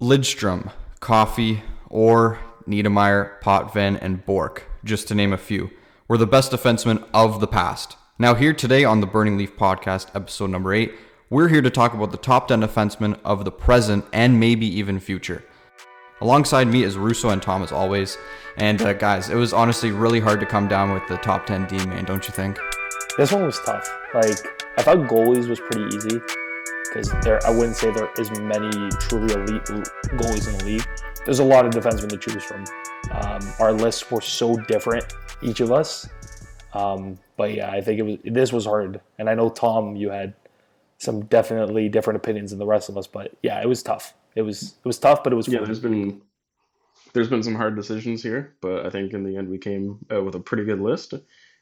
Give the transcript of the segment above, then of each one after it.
Lidstrom, Coffey, Orr, Niedermayer, Potvin, and Bourque, just to name a few, were the best defensemen of the past. Now, here today on the Burning Leaf podcast, episode number eight, we're here to talk about the top 10 defensemen of the present and maybe even future. Alongside me is Russo and Tom as always. And uh, guys, it was honestly really hard to come down with the top 10 D man, don't you think? This one was tough. Like, I thought goalies was pretty easy because there, I wouldn't say there is many truly elite goalies in the league. There's a lot of defensemen to choose from. Um, our lists were so different, each of us. Um, but yeah, I think it was this was hard, and I know Tom, you had some definitely different opinions than the rest of us. But yeah, it was tough. It was it was tough, but it was yeah. There's been there's been some hard decisions here, but I think in the end we came out with a pretty good list.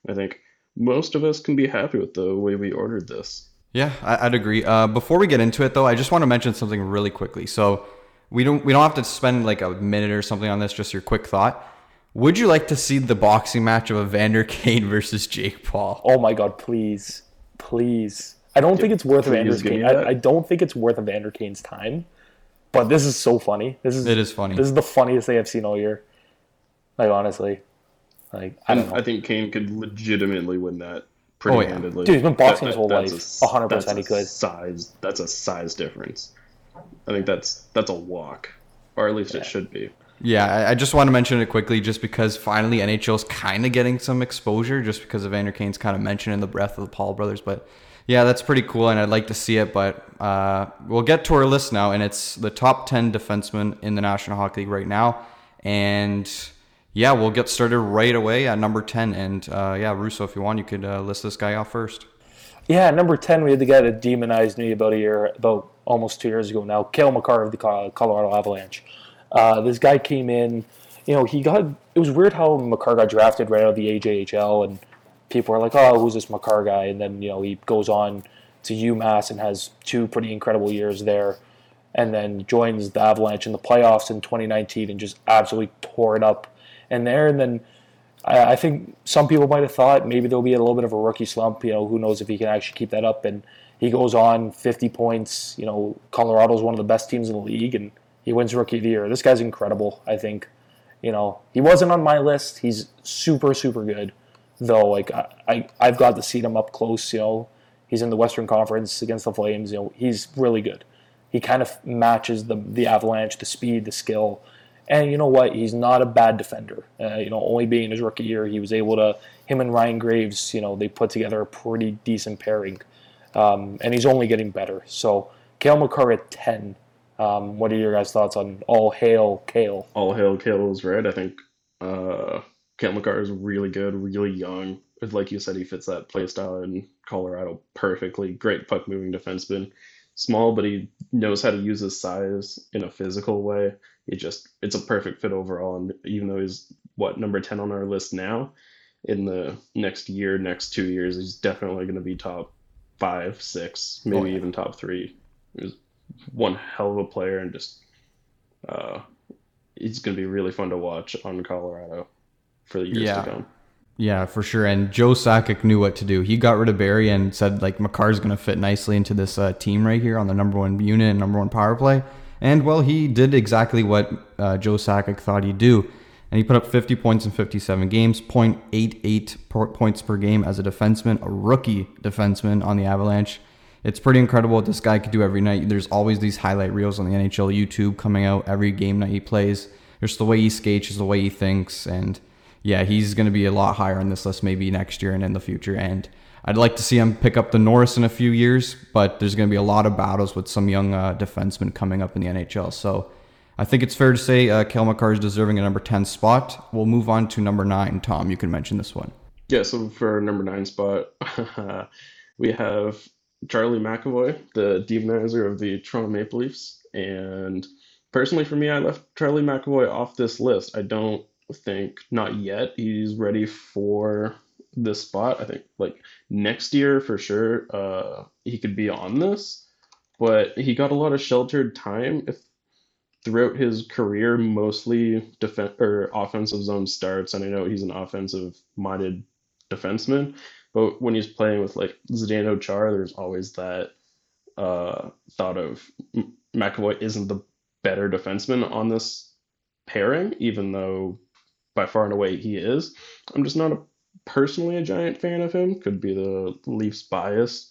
I think most of us can be happy with the way we ordered this. Yeah, I'd agree. Uh, before we get into it, though, I just want to mention something really quickly. So we don't we don't have to spend like a minute or something on this. Just your quick thought. Would you like to see the boxing match of Evander Kane versus Jake Paul? Oh my God! Please, please. I don't think it's worth Evander Kane. I, I, don't think it's worth Evander Kane's time. But this is so funny. This is it is funny. This is the funniest thing I've seen all year. Like honestly, like I don't know. I think Kane could legitimately win that pretty oh, yeah. handedly. Dude, he's been boxing that, his whole life. A, hundred percent, he could. Size. That's a size difference. I think that's that's a walk, or at least yeah. it should be. Yeah, I just want to mention it quickly, just because finally NHL's kind of getting some exposure, just because of Vander Kane's kind of mentioned in the breath of the Paul brothers, but yeah, that's pretty cool, and I'd like to see it. But uh, we'll get to our list now, and it's the top 10 defensemen in the National Hockey League right now. And yeah, we'll get started right away at number 10. And uh, yeah, Russo, if you want, you could uh, list this guy off first. Yeah, number 10, we had the guy that demonized me about a year, about almost two years ago now, Cale Makar of the Colorado Avalanche. Uh, this guy came in, you know, he got, it was weird how Makar got drafted right out of the AJHL and people are like, oh, who's this Makar guy? And then, you know, he goes on to UMass and has two pretty incredible years there. And then joins the Avalanche in the playoffs in 2019 and just absolutely tore it up in there. And then I, I think some people might have thought maybe there'll be a little bit of a rookie slump. You know, who knows if he can actually keep that up. And he goes on 50 points. You know, Colorado's one of the best teams in the league, and he wins Rookie of the Year. This guy's incredible, I think. You know, he wasn't on my list. He's super, super good though. Like I, I have got to see him up close. You know, he's in the Western Conference against the Flames. You know, he's really good. He kind of matches the the Avalanche, the speed, the skill, and you know what? He's not a bad defender. Uh, you know, only being his rookie year, he was able to. Him and Ryan Graves, you know, they put together a pretty decent pairing, um, and he's only getting better. So, Cale Makar at ten. Um, what are your guys' thoughts on all hail Cale? All hail Cale is right. I think uh, Cale Makar is really good, really young. Like you said, he fits that play style in Colorado perfectly. Great puck moving defenseman. Small, but he knows how to use his size in a physical way. It just it's a perfect fit overall. And even though he's what number ten on our list now, in the next year, next two years, he's definitely going to be top five, six, maybe oh, yeah. even top three. He's one hell of a player, and just uh, he's going to be really fun to watch on Colorado for the years yeah. to come. Yeah, for sure. And Joe Sakic knew what to do. He got rid of Barrie and said like Makar's going to fit nicely into this uh, team right here on the number one unit and number one power play. And well, he did exactly what uh, Joe Sakic thought he'd do. And he put up 50 points in 57 games, 0.88 points per game as a defenseman, a rookie defenseman on the Avalanche. It's pretty incredible what this guy could do every night. There's always these highlight reels on the NHL YouTube coming out every game that he plays. Just the way he skates, just the way he thinks, and yeah, he's going to be a lot higher on this list maybe next year and in the future. And I'd like to see him pick up the Norris in a few years, but there's going to be a lot of battles with some young uh, defensemen coming up in the NHL. So I think it's fair to say uh, Cale Makar is deserving a number 10 spot. We'll move on to number nine. Tom, you can mention this one. Yeah, so for number nine spot, we have Charlie McAvoy, the demonizer of the Toronto Maple Leafs. And personally, for me, I left Charlie McAvoy off this list. I don't think not yet he's ready for this spot. I think like next year for sure uh, he could be on this, but he got a lot of sheltered time if throughout his career, mostly defense or offensive zone starts. And I know he's an offensive minded defenseman, but when he's playing with like Zdeno Chara, there's always that uh, thought of McAvoy isn't the better defenseman on this pairing, even though by far and away he is. I'm just not a, personally a giant fan of him. Could be the Leafs bias,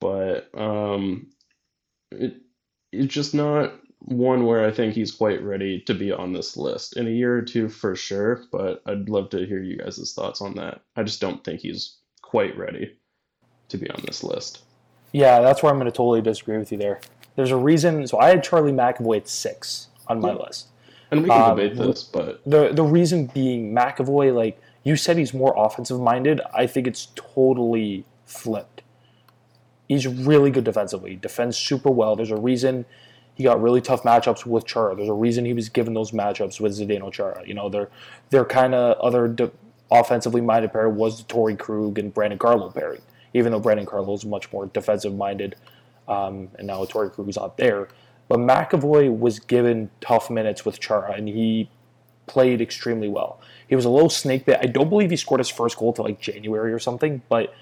but um, it, it's just not one where I think he's quite ready to be on this list. In a year or two, for sure, but I'd love to hear you guys' thoughts on that. I just don't think he's quite ready to be on this list. Yeah, that's where I'm going to totally disagree with you there. There's a reason. So I had Charlie McAvoy at six on my Yeah. list. And we can Um, debate this, but The the reason being McAvoy, like you said, he's more offensive minded. I think it's totally flipped. He's really good defensively. Defends super well. There's a reason he got really tough matchups with Chara. There's a reason he was given those matchups with Zdeno Chara. You know, they're they're kind of other de- offensively minded pair was the Torrey Krug and Brandon Carlo pairing. Even though Brandon Carlo is much more defensive minded, um, and now Torrey Krug is not there. But McAvoy was given tough minutes with Chara, and he played extremely well. He was a little snake bit. I don't believe he scored his first goal till like January or something, but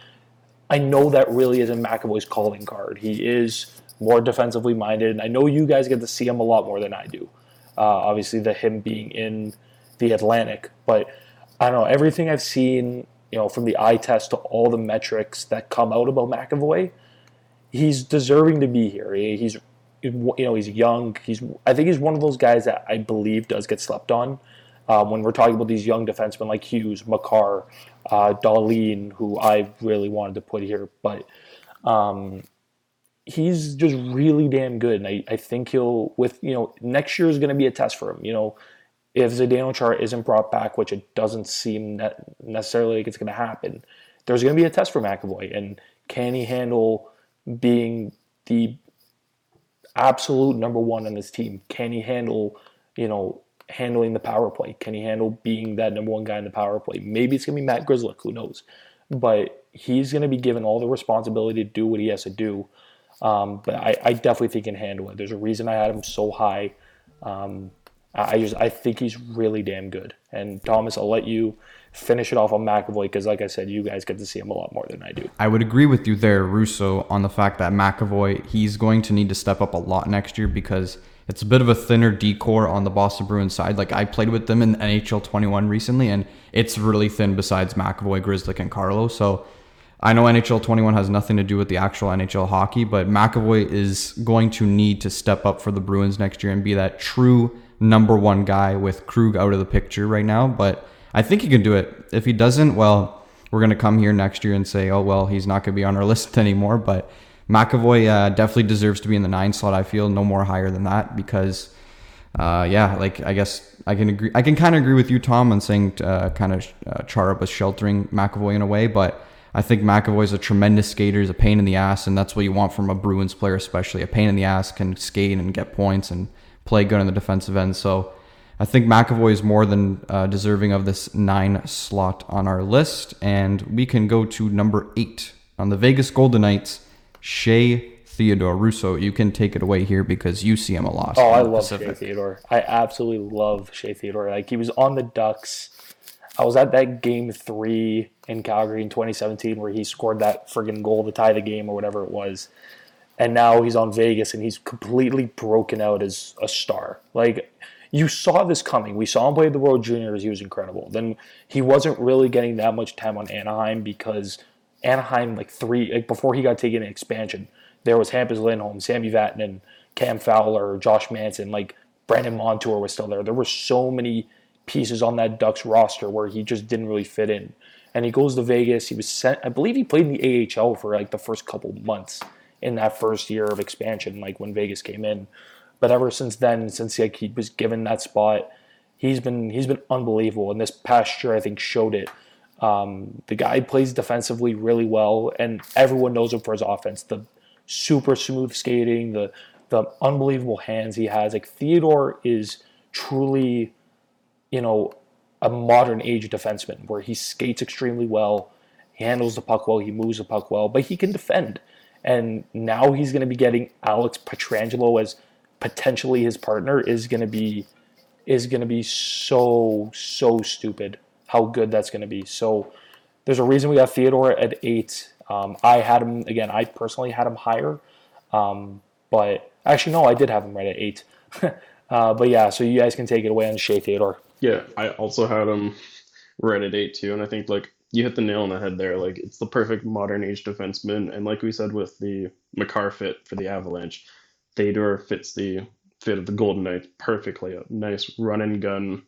I know that really isn't McAvoy's calling card. He is more defensively minded, and I know you guys get to see him a lot more than I do. Uh, obviously, the him being in the Atlantic, but I don't know everything I've seen. You know, from the eye test to all the metrics that come out about McAvoy, he's deserving to be here. He- He's you know he's young. He's I think he's one of those guys that I believe does get slept on. Um, when we're talking about these young defensemen like Hughes, Makar, uh, Dahlin, who I really wanted to put here, but um, he's just really damn good. And I, I think he'll with you know next year is going to be a test for him. You know, if Zdeno Chara isn't brought back, which it doesn't seem ne- necessarily like it's going to happen, there's going to be a test for McAvoy, and can he handle being the absolute number one on his team? Can he handle, you know, handling the power play? Can he handle being that number one guy in the power play? Maybe it's gonna be Matt Grzelcyk, who knows? But he's gonna be given all the responsibility to do what he has to do. Um, but I, I definitely think he can handle it. There's a reason I had him so high. Um, I just I think he's really damn good. And Thomas, I'll let you finish it off on McAvoy because, like I said, you guys get to see him a lot more than I do. I would agree with you there, Russo, on the fact that McAvoy, he's going to need to step up a lot next year because it's a bit of a thinner D corps on the Boston Bruins side. Like I played with them in NHL 21 recently, and it's really thin besides McAvoy, Grzelcyk, and Carlo. So I know NHL 21 has nothing to do with the actual NHL hockey, but McAvoy is going to need to step up for the Bruins next year and be that true number one guy with Krug out of the picture right now. But I think he can do it. If he doesn't, well, we're going to come here next year and say, oh, well, he's not going to be on our list anymore. But McAvoy uh, definitely deserves to be in the nine slot, I feel, no more higher than that because, uh, yeah, like, I guess I can agree. I can kind of agree with you, Tom, on saying uh, kind of uh, Chara was sheltering McAvoy in a way, but I think McAvoy's a tremendous skater. He's a pain in the ass, and that's what you want from a Bruins player, especially. A pain in the ass can skate and get points and play good on the defensive end. So I think McAvoy is more than uh, deserving of this nine slot on our list. And we can go to number eight on the Vegas Golden Knights, Shea Theodore Russo. You can take it away here because you see him a lot. Oh, I the love Shea Theodore. I absolutely love Shea Theodore. Like he was on the Ducks. I was at that game three in Calgary in 2017 where he scored that friggin' goal to tie the game or whatever it was. And now he's on Vegas and he's completely broken out as a star. Like you saw this coming. We saw him play the World Juniors. He was incredible. Then he wasn't really getting that much time on Anaheim because Anaheim, like three, like before he got taken in expansion, there was Hampus Lindholm, Sami Vatanen, Cam Fowler, Josh Manson, like Brandon Montour was still there. There were so many pieces on that Ducks roster where he just didn't really fit in. And he goes to Vegas. He was sent, I believe he played in the AHL for like the first couple months in that first year of expansion, like when Vegas came in. But ever since then, since like he was given that spot, he's been he's been unbelievable. And this past year, I think showed it. Um, the guy plays defensively really well, and everyone knows him for his offense. The super smooth skating, the the unbelievable hands he has. Like Theodore is truly, you know, a modern age defenseman where he skates extremely well, he handles the puck well, he moves the puck well, but he can defend. And now he's going to be getting Alex Pietrangelo as potentially his partner is going to be is going to be so so stupid how good that's going to be. So there's a reason we got Theodore at eight. Um, I had him again. I personally had him higher, um, but actually no, I did have him right at eight. Uh, but yeah, so you guys can take it away on Shea Theodore. Yeah, I also had him right at eight too, and I think like you hit the nail on the head there. Like it's the perfect modern age defenseman, and like we said with the Makar fit for the Avalanche, Theodore fits the fit of the Golden Knights perfectly. A nice run and gun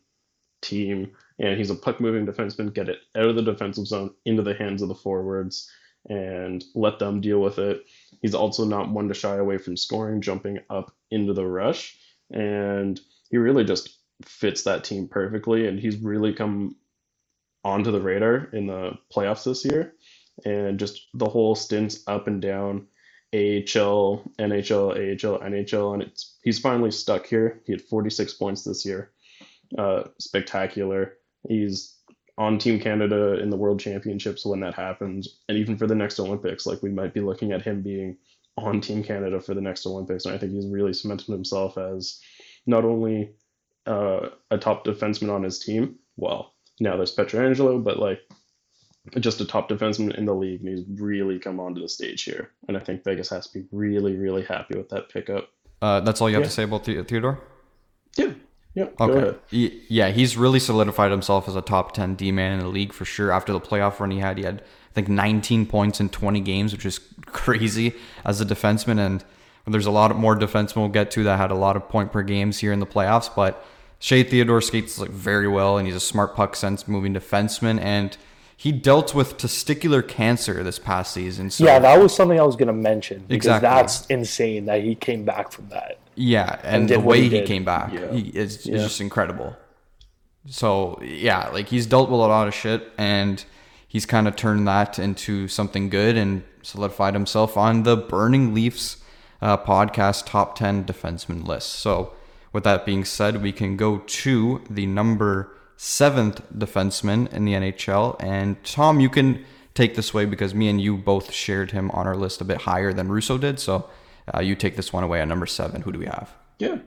team, and he's a puck moving defenseman. Get it out of the defensive zone into the hands of the forwards and let them deal with it. He's also not one to shy away from scoring, jumping up into the rush, and he really just fits that team perfectly. And he's really come onto the radar in the playoffs this year, and just the whole stints up and down. AHL, NHL, AHL, NHL, and it's he's finally stuck here. He had 46 points this year. Uh, spectacular. He's on Team Canada in the World Championships when that happens, and even for the next Olympics, like we might be looking at him being on Team Canada for the next Olympics. And I think he's really cemented himself as not only uh, a top defenseman on his team. Well, now there's Pietrangelo, but like just a top defenseman in the league, and he's really come onto the stage here. And I think Vegas has to be really, really happy with that pickup. Uh, that's all you have Yeah. to say about The- Theodore? Yeah, yeah. Okay. Yeah, he's really solidified himself as a top 10 D man in the league for sure. After the playoff run he had, he had, I think, 19 points in 20 games, which is crazy as a defenseman. And there's a lot more defensemen we'll get to that had a lot of point per games here in the playoffs. But Shea Theodore skates like very well, and he's a smart puck sense moving defenseman. And he dealt with testicular cancer this past season. So Yeah, that was something I was going to mention because Exactly. that's insane that he came back from that. Yeah, and, did the way he did. came back Yeah. he is, is Yeah. just incredible. So yeah, like he's dealt with a lot of shit, and he's kind of turned that into something good and solidified himself on the Burning Leafs uh, podcast top ten defenseman list. So with that being said, we can go to the number seventh defenseman in the NHL, and Tom, you can take this way because me and you both shared him on our list a bit higher than Russo did. So uh, you take this one away at number seven. Who do we have? Yeah.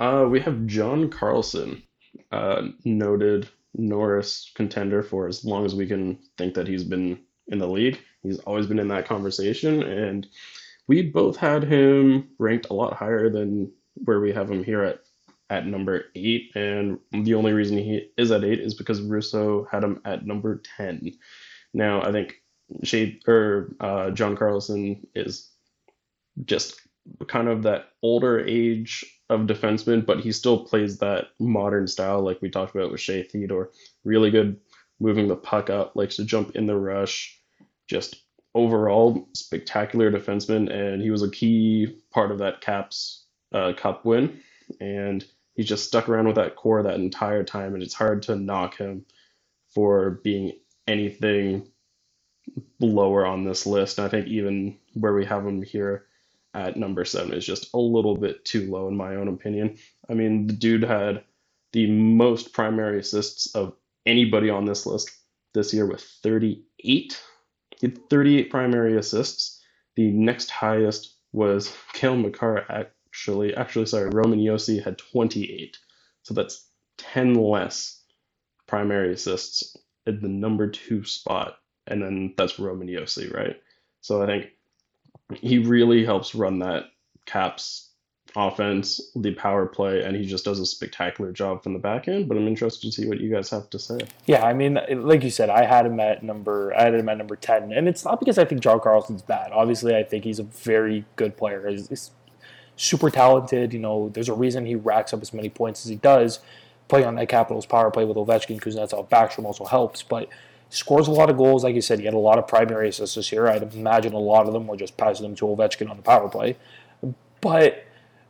Uh, we have John Carlson, uh, noted Norris contender for as long as we can think that he's been in the league. He's always been in that conversation, and we both had him ranked a lot higher than where we have him here at at number eight. And the only reason he is at eight is because Russo had him at number ten. Now I think Shade or uh, John Carlson is just kind of that older age of defenseman, but he still plays that modern style like we talked about with Shea Theodore. Really good moving the puck up, likes to jump in the rush. Just overall spectacular defenseman, and he was a key part of that Caps uh, Cup win. And he's just stuck around with that core that entire time, and it's hard to knock him for being anything lower on this list. And I think even where we have him here at number seven is just a little bit too low, in my own opinion. I mean, the dude had the most primary assists of anybody on this list this year with 38. He had 38 primary assists. The next highest was Cale Makar, actually. Actually, sorry, Roman Josi had 28. So that's 10 less primary assists at the number two spot. And then that's Roman Josi, right? So I think he really helps run that Caps offense, the power play, and he just does a spectacular job from the back end. But I'm interested to see what you guys have to say. Yeah, I mean, like you said, I had him at number, I had him at number ten, and it's not because I think John Carlson's bad. Obviously, I think he's a very good player. He's, he's super talented. You know, there's a reason he racks up as many points as he does, playing on that Capitals power play with Ovechkin, because that's Kuznetsov, Backstrom also helps, but. Scores a lot of goals, like you said. He had a lot of primary assists this year. I'd imagine a lot of them were just passing them to Ovechkin on the power play. But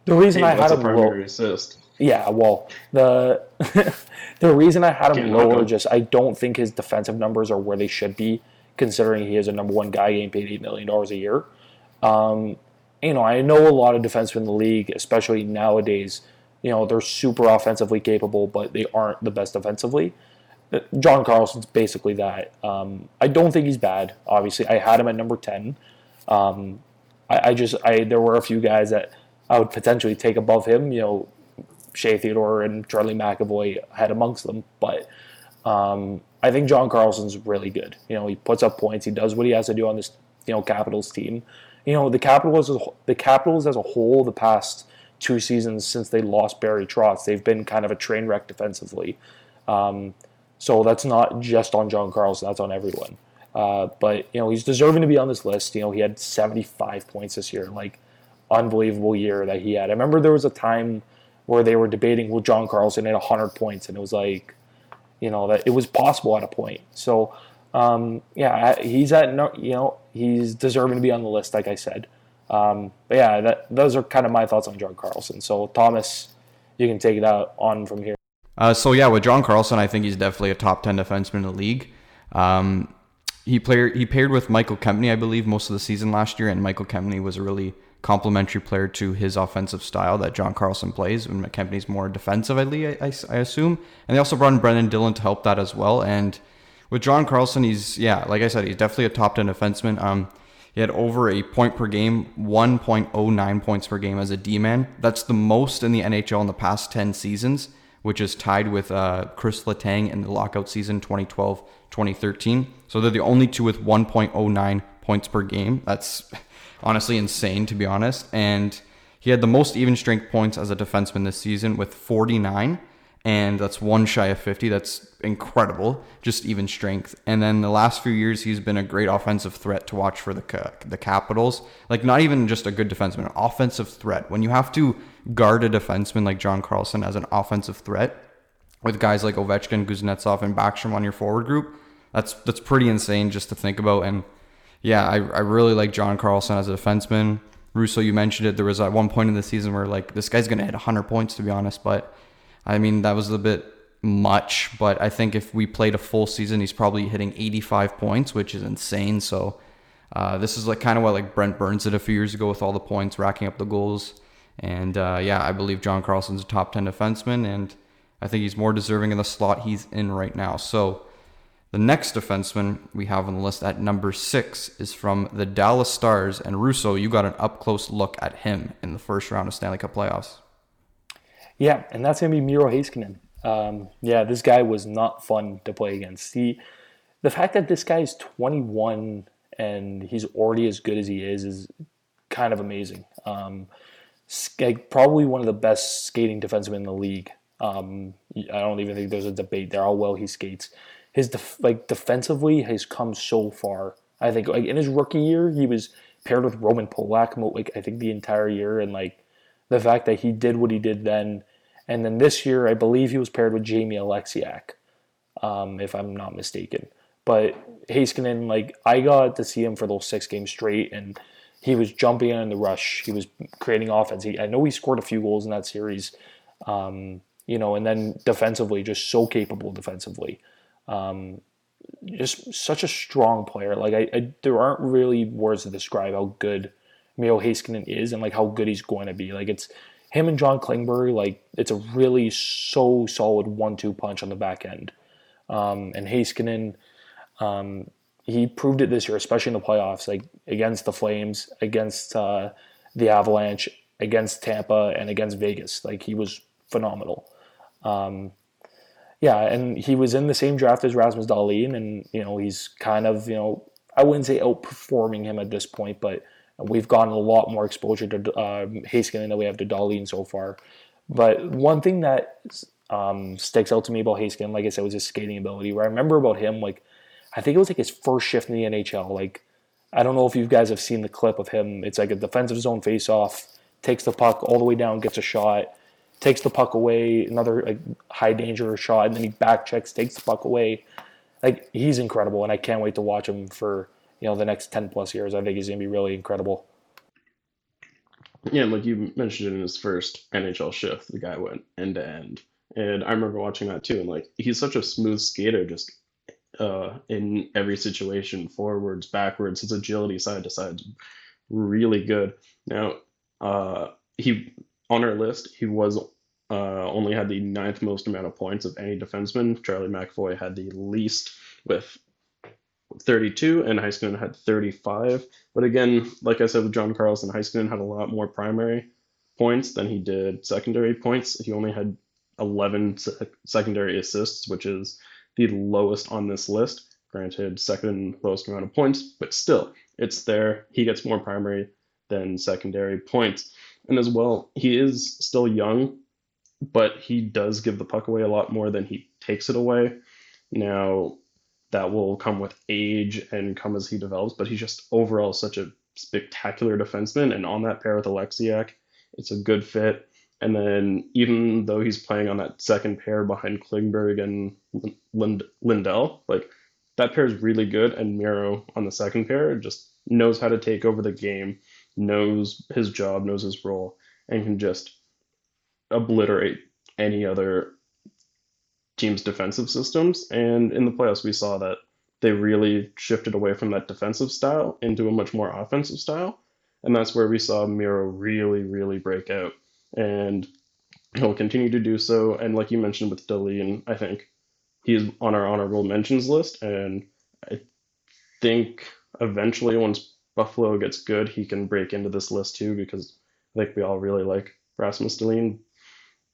the reason Hey, I had a him low, assist? yeah, well, the the reason I had him Can't lower, just I don't think his defensive numbers are where they should be, considering he is a number one guy getting paid eight million dollars a year. Um, you know, I know a lot of defensemen in the league, especially nowadays. You know, they're super offensively capable, but they aren't the best defensively. John Carlson's basically that. Um, I don't think he's bad. Obviously, I had him at number ten. Um, I, I just I there were a few guys that I would potentially take above him. You know, Shea Theodore and Charlie McAvoy had amongst them, but um, I think John Carlson's really good. You know, he puts up points. He does what he has to do on this you know Capitals team. You know, the Capitals the Capitals as a whole the past two seasons since they lost Barry Trotz. They've been kind of a train wreck defensively. Um, so that's not just on John Carlson, that's on everyone. Uh, but, you know, he's deserving to be on this list. You know, he had 75 points this year. Like, unbelievable year that he had. I remember there was a time where they were debating, will John Carlson hit 100 points? And it was like, you know, that it was possible at a point. So, um, yeah, he's at, you know, he's deserving to be on the list, like I said. Um, but yeah, that, those are kind of my thoughts on John Carlson. So Thomas, you can take it out on from here. Uh, so yeah, with John Carlson, I think he's definitely a top ten defenseman in the league. Um, he played he paired with Michael Kempny, I believe, most of the season last year, and Michael Kempny was a really complementary player to his offensive style that John Carlson plays. And Kempny's more defensive, I, I, I assume. And they also brought in Brendan Dillon to help that as well. And with John Carlson, he's yeah, like I said, he's definitely a top ten defenseman. Um, he had over a point per game, 1.09 points per game as a D man. That's the most in the NHL in the past 10 seasons, which is tied with uh, Chris Letang in the lockout season 2012 2013. So they're the only two with 1.09 points per game. That's honestly insane, to be honest. And he had the most even strength points as a defenseman this season with 49 and that's one shy of 50. That's incredible, just even strength. And then the last few years, he's been a great offensive threat to watch for the the Capitals. Like not even just a good defenseman, an offensive threat. When you have to guard a defenseman like John Carlson as an offensive threat, with guys like Ovechkin, Kuznetsov, and Backstrom on your forward group, that's that's pretty insane just to think about. And yeah, I, I really like John Carlson as a defenseman. Russo, you mentioned it. There was at one point in the season where like this guy's gonna hit 100 points, to be honest, but I mean, that was a bit much, but I think if we played a full season, he's probably hitting 85 points, which is insane. So uh, this is like kind of what like Brent Burns did a few years ago with all the points, racking up the goals. And uh, yeah, I believe John Carlson's a top 10 defenseman, and I think he's more deserving in the slot he's in right now. So the next defenseman we have on the list at number six is from the Dallas Stars, and Russo, you got an up close look at him in the first round of Stanley Cup playoffs. Yeah, and that's gonna be Miro Heiskanen. Um, yeah, this guy was not fun to play against. He, the fact that this guy is 21 and he's already as good as he is is kind of amazing. Um, like probably one of the best skating defensemen in the league. Um, I don't even think there's a debate there how well he skates. His def- like defensively has come so far. I think like in his rookie year he was paired with Roman Polak like I think the entire year and like the fact that he did what he did then and then this year, I believe he was paired with Jamie Oleksiak, um, if I'm not mistaken. But Heiskanen, like I got to see him for those six games straight, and he was jumping in the rush. He was creating offense. He, I know he scored a few goals in that series, um, you know, and then defensively, just so capable defensively. Um, just such a strong player. Like I, I, there aren't really words to describe how good Miro Heiskanen is and like how good he's going to be. Like it's him and John Klingberg, like it's a really so solid one-two punch on the back end. Um, and Heiskanen, um, he proved it this year, especially in the playoffs, like against the Flames, against uh, the Avalanche, against Tampa, and against Vegas. Like he was phenomenal. Um, yeah, and he was in the same draft as Rasmus Dahlin, and you know he's kind of you know I wouldn't say outperforming him at this point, but We've gotten a lot more exposure to uh, Heiskanen than we have to Dahlin so far. But one thing that um, sticks out to me about Heiskanen, like I said, was his skating ability. Where I remember about him, like I think it was like his first shift in the NHL. Like I don't know if you guys have seen the clip of him. It's like a defensive zone face-off, takes the puck all the way down, gets a shot, takes the puck away, another like high danger shot, and then he back checks, takes the puck away. Like he's incredible, and I can't wait to watch him for you know the next 10 plus years. I think he's going to be really incredible. Yeah, like you mentioned in his first NHL shift, the guy went end to end. And I remember watching that too. And like he's such a smooth skater, just uh, in every situation, forwards, backwards, his agility side to side is really good. Now, uh, he on our list, he was uh, only had the ninth most amount of points of any defenseman. Charlie McAvoy had the least with 32 and Heiskanen had 35. But again, like I said with John Carlson, Heiskanen had a lot more primary points than he did secondary points. He only had 11 secondary assists, which is the lowest on this list. Granted, second lowest amount of points, but still, it's there. He gets more primary than secondary points. And as well, he is still young, but he does give the puck away a lot more than he takes it away. Now, that will come with age and come as he develops, but he's just overall such a spectacular defenseman. And on that pair with Oleksiak, it's a good fit. And then even though he's playing on that second pair behind Klingberg and Lind- Lindell, like that pair is really good. And Miro on the second pair just knows how to take over the game, knows his job, knows his role, and can just obliterate any other team's defensive systems. And in the playoffs, we saw that they really shifted away from that defensive style into a much more offensive style. And that's where we saw Miro really, really break out and he'll continue to do so. And like you mentioned with Dahlin, I think he's on our honorable mentions list, and I think eventually once Buffalo gets good, he can break into this list too because I think we all really like Rasmus Dahlin.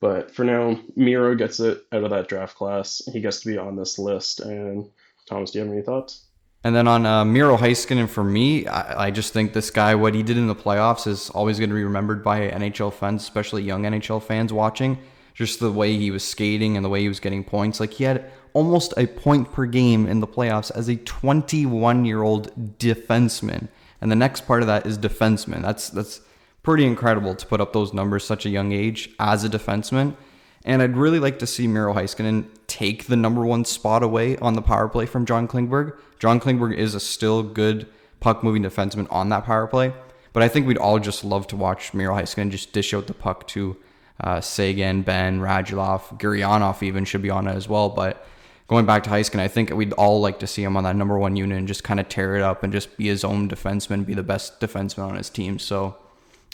But for now, Miro gets it out of that draft class. He gets to be on this list. And Thomas, do you have any thoughts? And then on uh, Miro Heiskanen, for me, I, I, just think this guy, what he did in the playoffs, is always going to be remembered by NHL fans, especially young NHL fans watching. Just the way he was skating and the way he was getting points. Like he had almost a point per game in the playoffs as a 21 year old defenseman. And the next part of that is defenseman. That's that's pretty incredible to put up those numbers such a young age as a defenseman. And I'd really like to see Miro Heiskanen take the number one spot away on the power play from John Klingberg. John Klingberg is a still good puck moving defenseman on that power play. But I think we'd all just love to watch Miro Heiskanen just dish out the puck to uh, Seguin, Benn, Radulov, Gurianov even should be on it as well. But going back to Heiskanen, I think we'd all like to see him on that number one unit and just kind of tear it up and just be his own defenseman, be the best defenseman on his team. So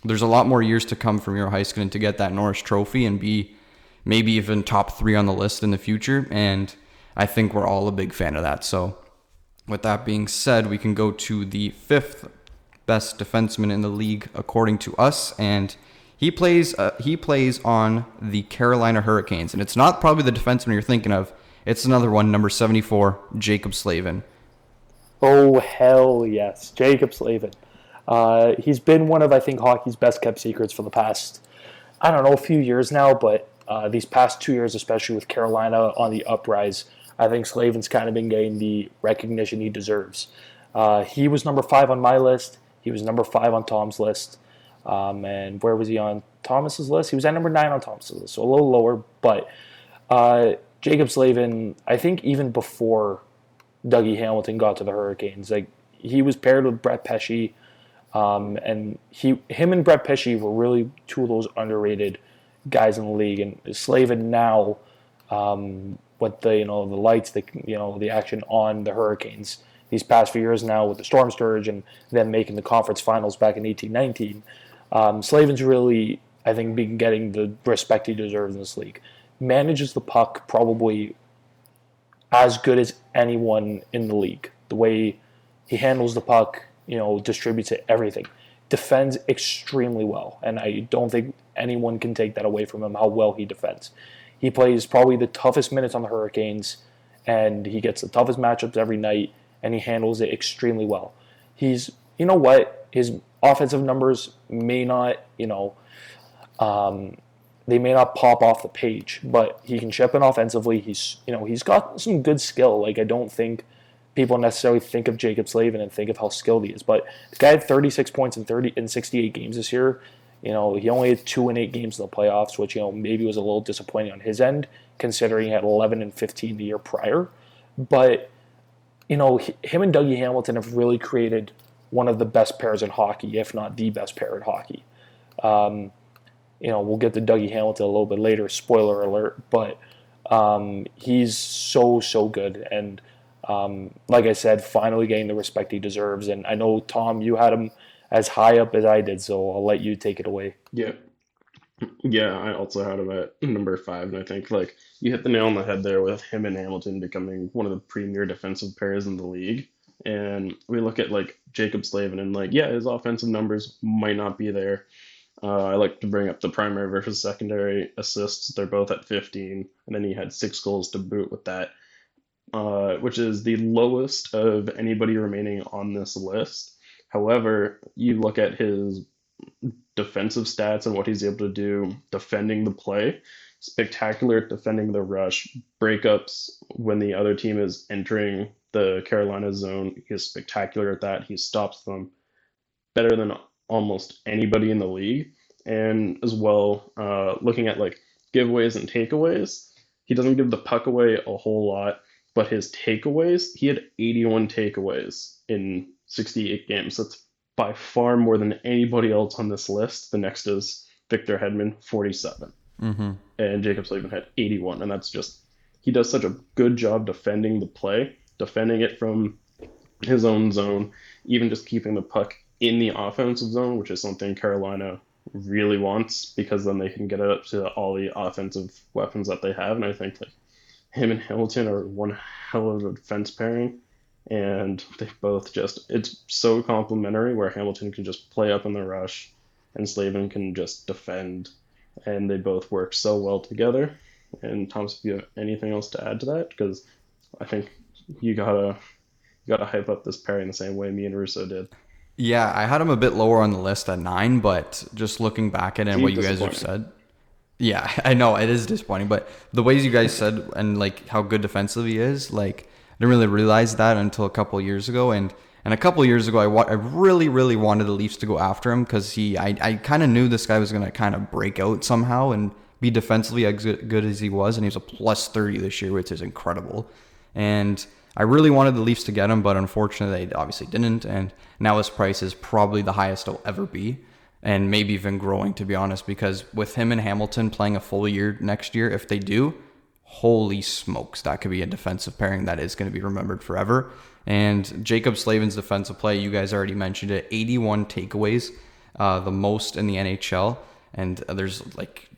there's a lot more years to come from Miro Heiskanen to get that Norris Trophy and be maybe even top three on the list in the future. And I think we're all a big fan of that. So, with that being said, we can go to the fifth best defenseman in the league according to us, and he plays uh, he plays on the Carolina Hurricanes, and it's not probably the defenseman you're thinking of. It's another one, number 74, Jaccob Slavin. Oh hell yes, Jaccob Slavin. Uh, he's been one of I think hockey's best kept secrets for the past I don't know a few years now, but uh, these past two years, especially with Carolina on the uprise, I think Slavin's kind of been getting the recognition he deserves. Uh, he was number five on my list. He was number five on Tom's list. Um, and where was he on Thomas's list? He was at number nine on Thomas's list, so a little lower. But uh, Jaccob Slavin, I think even before Dougie Hamilton got to the Hurricanes, like he was paired with Brett Pesce, um, and he, him and Brett Pesce were really two of those underrated guys in the league, and Slavin now, um, with the you know the lights, the you know the action on the Hurricanes these past few years now with the Storm surge and them making the conference finals back in 1819. Um, Slavin's really, I think, been getting the respect he deserves in this league. Manages the puck probably as good as anyone in the league. The way he handles the puck, you know, distributes it, everything. Defends extremely well, and I don't think anyone can take that away from him how well he defends. He plays probably the toughest minutes on the Hurricanes, and he gets the toughest matchups every night, and he handles it extremely well. He's, you know what, his offensive numbers may not, you know, um, they may not pop off the page, but he can chip in offensively. He's, you know, he's got some good skill. Like I don't think people necessarily think of Jaccob Slavin and think of how skilled he is. But the guy had 36 points in 30 in 68 games this year. You know, he only had two and eight games in the playoffs, which you know maybe was a little disappointing on his end, considering he had 11 and 15 the year prior. But you know, him and Dougie Hamilton have really created one of the best pairs in hockey, if not the best pair in hockey. Um, you know, we'll get to Dougie Hamilton a little bit later. Spoiler alert, but um, he's so so good, and um, like I said, finally getting the respect he deserves. And I know Tom, you had him as high up as I did, so I'll let you take it away. Yeah. Yeah, I also had him at number five, and I think like you hit the nail on the head there with him and Hamilton becoming one of the premier defensive pairs in the league. And we look at like Jaccob Slavin, and like yeah, his offensive numbers might not be there. Uh, I like to bring up the primary versus secondary assists. They're both at 15, and then he had six goals to boot with that, uh, which is the lowest of anybody remaining on this list. However, you look at his defensive stats and what he's able to do defending the play. Spectacular at defending the rush, breakups when the other team is entering the Carolina zone. He is spectacular at that. He stops them better than almost anybody in the league. And as well, uh, looking at like giveaways and takeaways, he doesn't give the puck away a whole lot, but his takeaways, he had 81 takeaways in 68 games. That's by far more than anybody else on this list. The next is Victor Hedman, 47. Mm-hmm. And Jaccob Slavin had 81. And that's just, he does such a good job defending the play, defending it from his own zone, even just keeping the puck in the offensive zone, which is something Carolina really wants because then they can get it up to all the offensive weapons that they have. And I think like him and Hamilton are one hell of a defense pairing and they both just it's so complementary where Hamilton can just play up in the rush and Slavin can just defend and they both work so well together. And Thomas, if you have anything else to add to that, because I think you gotta you gotta hype up this pairing the same way me and Russo did. Yeah, I had him a bit lower on the list at nine, but just looking back at it and what you guys have said, yeah, I know it is disappointing. But the ways you guys said and like how good defensively he is, like I didn't really realize that until a couple years ago. And and a couple years ago, I, wa- I really, really wanted the Leafs to go after him because he, I, I kind of knew this guy was going to kind of break out somehow and be defensively as good as he was. And he was a plus 30 this year, which is incredible. And I really wanted the Leafs to get him, but unfortunately, they obviously didn't. And now his price is probably the highest it'll ever be. And maybe even growing, to be honest, because with him and Hamilton playing a full year next year, if they do, holy smokes, that could be a defensive pairing that is going to be remembered forever. And Jaccob Slavin's defensive play, you guys already mentioned it, 81 takeaways, uh, the most in the NHL. And there's like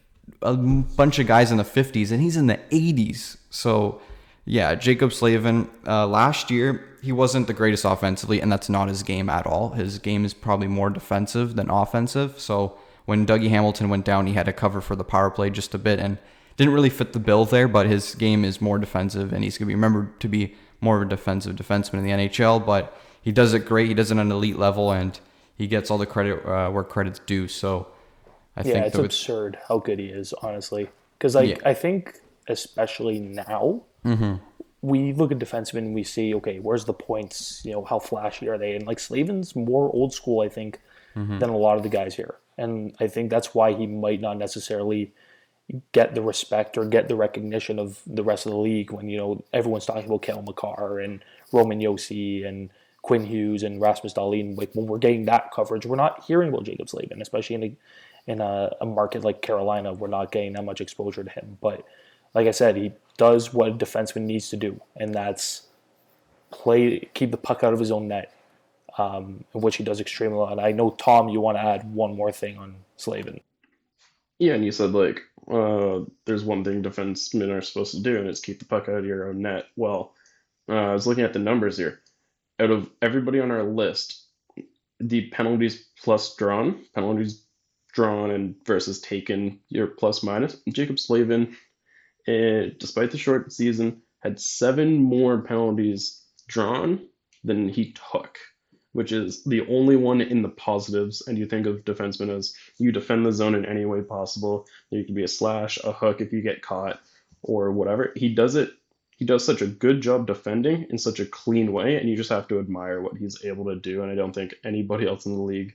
a bunch of guys in the 50s, and he's in the 80s. So, yeah, Jaccob Slavin, uh, last year, he wasn't the greatest offensively, and that's not his game at all. His game is probably more defensive than offensive. So, when Dougie Hamilton went down, he had to cover for the power play just a bit and didn't really fit the bill there, but his game is more defensive, and he's going to be remembered to be more of a defensive defenseman in the NHL, but he does it great. He does it on an elite level, and he gets all the credit uh, where credit's due. So I yeah, think it's absurd how good he is, honestly. Because like yeah. I think, especially now, mm-hmm. we look at defensemen and we see, okay, where's the points? You know, how flashy are they? And like Slavin's more old school, I think, mm-hmm. than a lot of the guys here. And I think that's why he might not necessarily get the respect or get the recognition of the rest of the league when you know everyone's talking about Cale Makar and Roman Josi and Quinn Hughes and Rasmus Dahlin. Like when we're getting that coverage, we're not hearing about Jaccob Slavin, especially in a in a, a, market like Carolina. We're not getting that much exposure to him. But like I said, he does what a defenseman needs to do, and that's play keep the puck out of his own net, um, which he does extremely well. And I know Tom, you want to add one more thing on Slavin. Yeah, and you said like uh, there's one thing defensemen are supposed to do, and it's keep the puck out of your own net. Well, uh, I was looking at the numbers here. Out of everybody on our list, the penalties plus drawn, penalties drawn and versus taken, your plus minus. Jaccob Slavin, uh, despite the short season, had seven more penalties drawn than he took which is the only one in the positives. And you think of defensemen as you defend the zone in any way possible. You can be a slash, a hook if you get caught, or whatever. He does it. He does such a good job defending in such a clean way, and you just have to admire what he's able to do. And I don't think anybody else in the league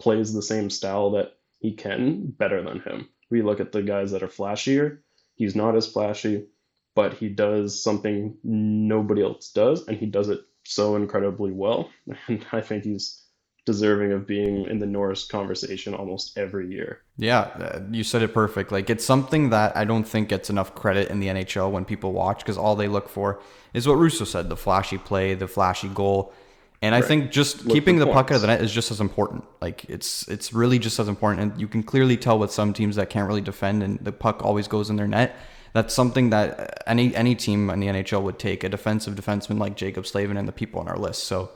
plays the same style that he can better than him. We look at the guys that are flashier. He's not as flashy, but he does something nobody else does, and he does it so incredibly well, and I think he's deserving of being in the Norris conversation almost every year. Yeah, uh, you said it perfect. Like it's something that I don't think gets enough credit in the NHL when people watch because all they look for is what Russo said: the flashy play, the flashy goal. And right. I think just keeping the points. puck out of the net is just as important. Like it's it's really just as important, and you can clearly tell with some teams that can't really defend, and the puck always goes in their net that's something that any any team in the NHL would take a defensive defenseman like Jaccob Slavin and the people on our list. So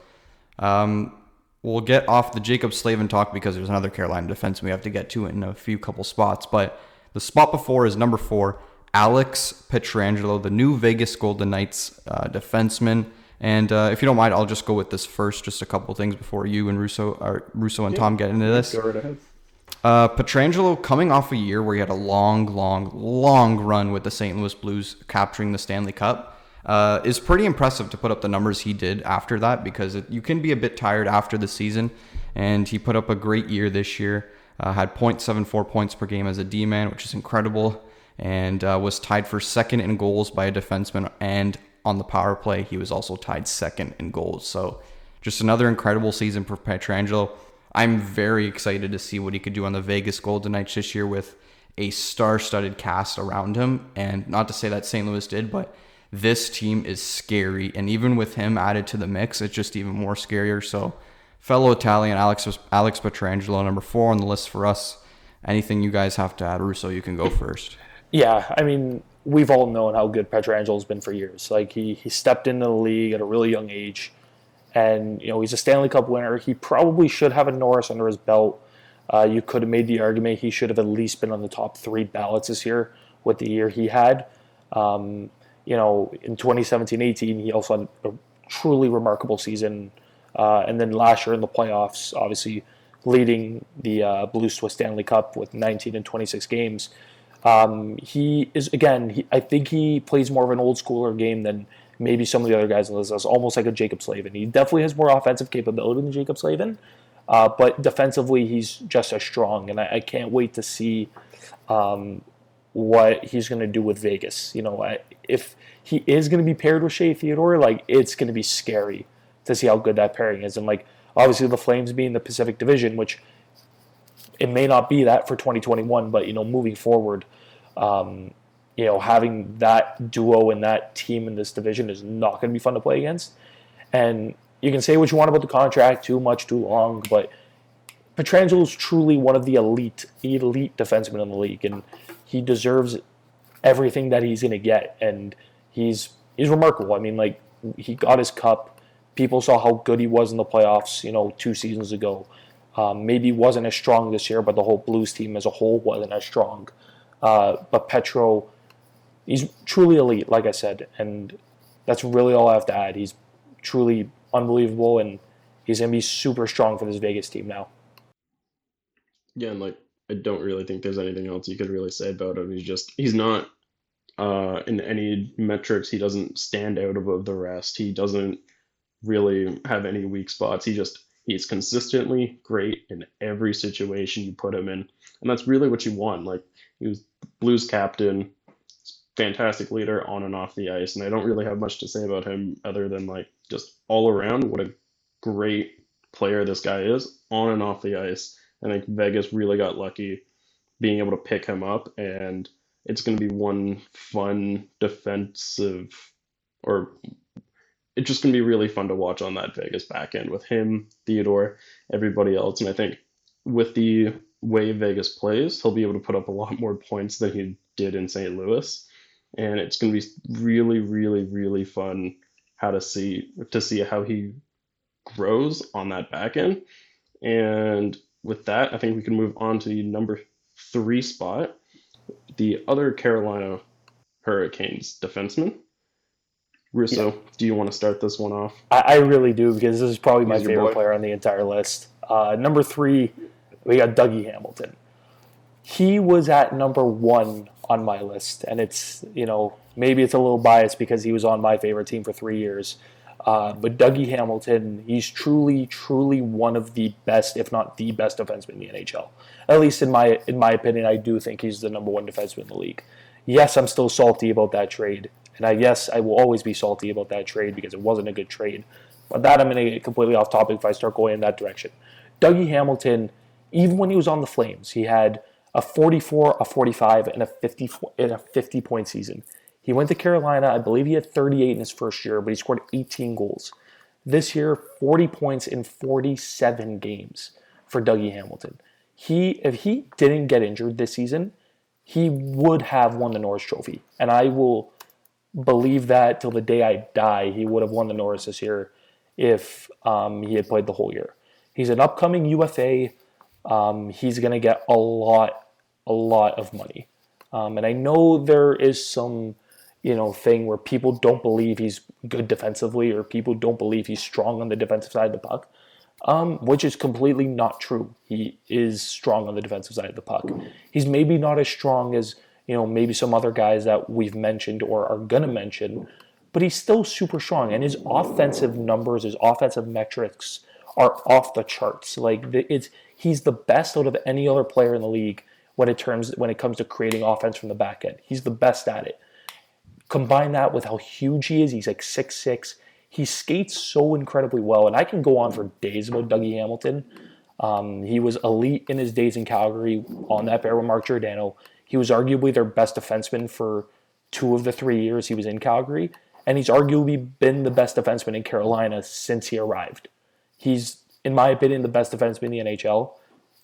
um, we'll get off the Jaccob Slavin talk because there's another Carolina defenseman we have to get to in a few couple spots. But the spot before is number four, Alex Pietrangelo, the new Vegas Golden Knights uh, defenseman. And uh, if you don't mind, I'll just go with this first, just a couple things before you and Russo, or Russo and Tom get into this. Go right ahead. Uh, Pietrangelo coming off a year where he had a long, long, long run with the St. Louis Blues capturing the Stanley Cup uh, is pretty impressive to put up the numbers he did after that because it, you can be a bit tired after the season. And he put up a great year this year. Uh, had 0.74 points per game as a D man, which is incredible, and uh, was tied for second in goals by a defenseman. And on the power play, he was also tied second in goals. So just another incredible season for Pietrangelo. I'm very excited to see what he could do on the Vegas Golden Knights this year with a star-studded cast around him. And not to say that St. Louis did, but this team is scary. And even with him added to the mix, it's just even more scarier. So fellow Italian Alex Alex Pietrangelo, number four on the list for us. Anything you guys have to add, Russo? You can go first. Yeah, I mean, we've all known how good Pietrangelo's been for years. Like he he stepped into the league at a really young age, and you know he's a Stanley Cup winner. He probably should have a Norris under his belt. Uh, you could have made the argument he should have at least been on the top three ballots this year with the year he had. Um, you know, in 2017-18, he also had a truly remarkable season uh, and then last year in the playoffs, obviously leading the uh, Blues Stanley Cup with 19 and 26 games. Um, he is again. He, I think he plays more of an old schooler game than maybe some of the other guys in this. Almost like a Jaccob Slavin. He definitely has more offensive capability than Jaccob Slavin, uh, but defensively he's just as strong. And I, I can't wait to see um, what he's going to do with Vegas. You know, I, if he is going to be paired with Shea Theodore, like it's going to be scary to see how good that pairing is. And like obviously the Flames being the Pacific Division, which it may not be that for 2021, but you know moving forward, um, you know having that duo and that team in this division is not going to be fun to play against. And you can say what you want about the contract, too much, too long, but Pietrangelo is truly one of the elite, elite defensemen in the league, and he deserves everything that he's going to get. And he's he's remarkable. I mean, like he got his cup people saw how good he was in the playoffs, you know, two seasons ago. Um, maybe wasn't as strong this year, but the whole Blues team as a whole wasn't as strong. Uh, but Petro, he's truly elite, like I said, and that's really all I have to add. He's truly unbelievable, and he's gonna be super strong for this Vegas team now. Yeah, and like I don't really think there's anything else you could really say about him. He's just he's not uh, in any metrics. He doesn't stand out above the rest. He doesn't really have any weak spots. He just he's consistently great in every situation you put him in, and that's really what you want. Like he was Blues captain, fantastic leader on and off the ice, and I don't really have much to say about him other than like just all around what a great player this guy is on and off the ice. I think Vegas really got lucky being able to pick him up, and it's going to be one fun defensive or it's just going to be really fun to watch on that Vegas back end with him, Theodore, everybody else. And I think with the way Vegas plays, he'll be able to put up a lot more points than he did in St. Louis. And it's going to be really, really, really fun how to see to see how he grows on that back end. And with that, I think we can move on to the number three spot, the other Carolina Hurricanes defenseman, Russo, yeah. do you want to start this one off? I, I really do because this is probably my favorite player on the entire list. Uh, number three, we got Dougie Hamilton. He was at number one on my list, and it's you know maybe it's a little biased because he was on my favorite team for three years. Uh, but Dougie Hamilton, he's truly, truly one of the best, if not the best defenseman in the NHL. At least in my in my opinion, I do think he's the number one defenseman in the league. Yes, I'm still salty about that trade. And I guess I will always be salty about that trade because it wasn't a good trade. But that I'm going to get completely off topic if I start going in that direction. Dougie Hamilton, even when he was on the Flames, he had a 44, a 45, and a 50 in a 50 point season. He went to Carolina. I believe he had 38 in his first year, but he scored 18 goals. This year, 40 points in 47 games for Dougie Hamilton. He, if he didn't get injured this season, he would have won the Norris Trophy, and I will believe that till the day I die, he would have won the Norris this year if um, he had played the whole year. He's an upcoming UFA. Um, he's going to get a lot, a lot of money. Um, and I know there is some, you know thing where people don't believe he's good defensively or people don't believe he's strong on the defensive side of the puck, um, which is completely not true. He is strong on the defensive side of the puck. He's maybe not as strong as you know maybe some other guys that we've mentioned or are gonna mention, but he's still super strong and his offensive numbers, his offensive metrics are off the charts. Like it's he's the best out of any other player in the league when it terms when it comes to creating offense from the back end. He's the best at it. Combine that with how huge he is. He's like six six. He skates so incredibly well, and I can go on for days about Dougie Hamilton. Um, he was elite in his days in Calgary on that pair with Mark Giordano. He was arguably their best defenseman for two of the three years he was in Calgary, and he's arguably been the best defenseman in Carolina since he arrived. He's, in my opinion, the best defenseman in the NHL.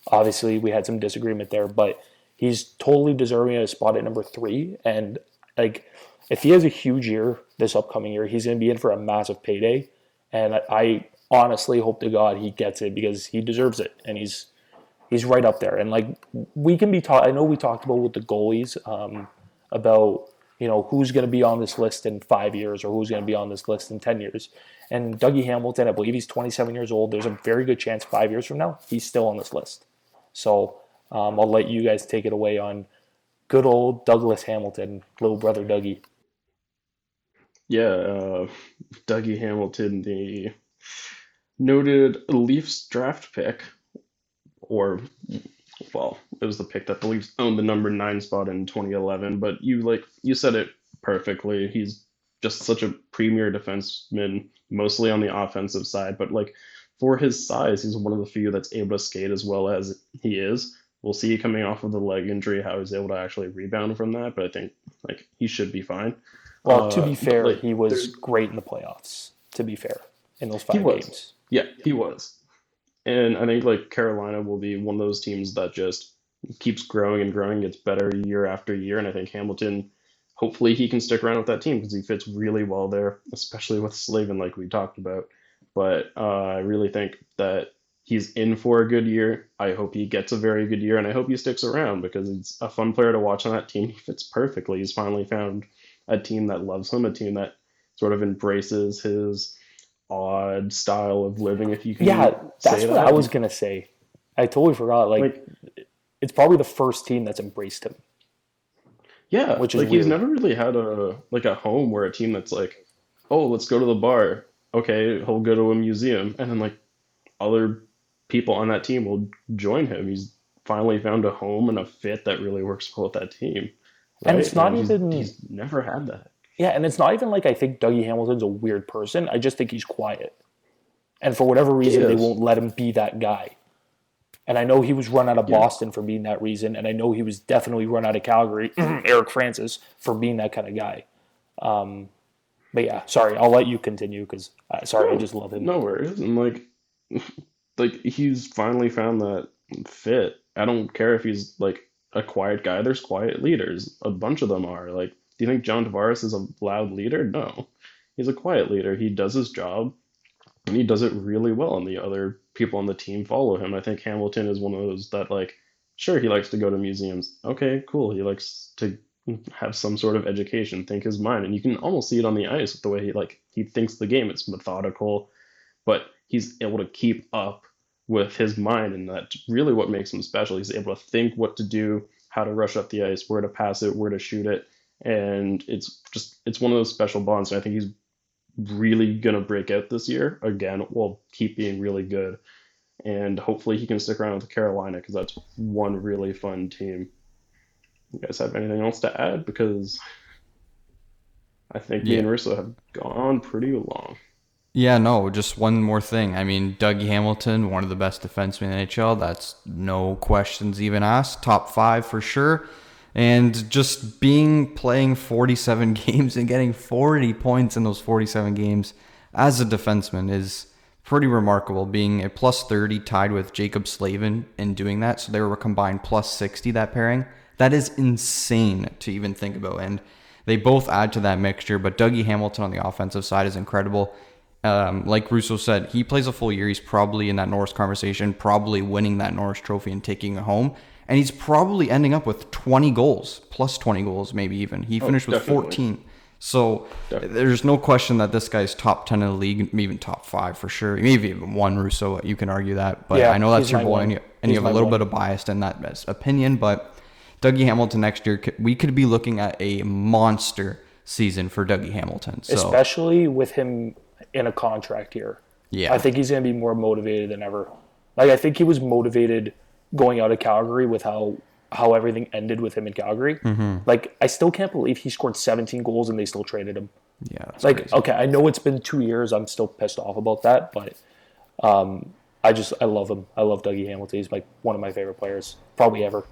Obviously, we had some disagreement there, but he's totally deserving of a spot at number three. And like if he has a huge year this upcoming year, he's going to be in for a massive payday. And I, honestly hope to God he gets it because he deserves it, and he's he's right up there. And like we can be taught, I know we talked about with the goalies um, about you know who's going to be on this list in five years or who's going to be on this list in ten years. And Dougie Hamilton, I believe he's 27 years old. There's a very good chance five years from now he's still on this list. So um, I'll let you guys take it away on good old Douglas Hamilton, little brother Dougie. Yeah, uh, Dougie Hamilton, the noted Leafs draft pick, or well, it was the pick that the Leafs owned the number nine spot in 2011. But you like you said it perfectly. He's just such a premier defenseman, mostly on the offensive side. But like for his size, he's one of the few that's able to skate as well as he is. We'll see coming off of the leg injury how he's able to actually rebound from that. But I think like he should be fine. Well, to be uh, fair, like, he was great in the playoffs. To be fair, in those five games. Yeah, he was. And I think like Carolina will be one of those teams that just keeps growing and growing, gets better year after year. And I think Hamilton, hopefully, he can stick around with that team because he fits really well there, especially with Slavin, like we talked about. But uh, I really think that he's in for a good year. I hope he gets a very good year, and I hope he sticks around because he's a fun player to watch on that team. He fits perfectly. He's finally found a team that loves him, a team that sort of embraces his odd style of living. If you can, yeah, that's what that. I was gonna say. I totally forgot. Like, like, it's probably the first team that's embraced him. Yeah, which is like weird. he's never really had a like a home where a team that's like, oh, let's go to the bar. Okay, he'll go to a museum, and then like other people on that team will join him. He's finally found a home and a fit that really works well with that team. Right? And it's not and even he's, he's never had that. Yeah, and it's not even like I think Dougie Hamilton's a weird person. I just think he's quiet. And for whatever reason, they won't let him be that guy. And I know he was run out of yeah. Boston for being that reason, and I know he was definitely run out of Calgary, Eric Francis, for being that kind of guy. Um, but yeah, sorry, I'll let you continue because uh, sorry, no, I just love him. No worries, and like, like he's finally found that fit. I don't care if he's like a quiet guy. There's quiet leaders. A bunch of them are. Like, do you think John Tavares is a loud leader? No. He's a quiet leader. He does his job and he does it really well and the other people on the team follow him. I think Hamilton is one of those that like sure he likes to go to museums. Okay, cool. He likes to have some sort of education, think his mind, and you can almost see it on the ice with the way he like he thinks the game. It's methodical, but he's able to keep up with his mind, and that's really what makes him special. He's able to think what to do, how to rush up the ice, where to pass it, where to shoot it, and it's just it's one of those special bonds. And I think he's really gonna break out this year again. While keep being really good, and hopefully he can stick around with Carolina because that's one really fun team. You guys have anything else to add? Because I think yeah. me and Russo have gone pretty long. Yeah, no, just one more thing. I mean, Dougie Hamilton, one of the best defensemen in the NHL. That's no questions even asked. Top five for sure. And just being playing 47 games and getting 40 points in those 47 games as a defenseman is pretty remarkable. Being a plus 30 tied with Jaccob Slavin and doing that. So they were combined plus 60 that pairing. That is insane to even think about. And they both add to that mixture. But Dougie Hamilton on the offensive side is incredible um, like Russo said, he plays a full year. He's probably in that Norris conversation, probably winning that Norris trophy and taking it home. And he's probably ending up with 20 goals, plus 20 goals, maybe even. He oh, finished oh, with 14. So there's no question that this guy's top ten in the league, even top five for sure, maybe even one. Russo, you can argue that, but Yeah, I know that's your boy, and you, and you have a little one. bit of bias in that opinion. But Dougie Hamilton next year, we could be looking at a monster season for Dougie Hamilton. So especially with him in a contract year. Yeah. I think he's going to be more motivated than ever. Like I think he was motivated going out of Calgary with how how everything ended with him in Calgary. Mm-hmm. Like I still can't believe he scored 17 goals and they still traded him. yeah, Like crazy. okay, I know it's been 2 years. I'm still pissed off about that, but um I just I love him. I love Dougie Hamilton. He's like one of my favorite players probably ever.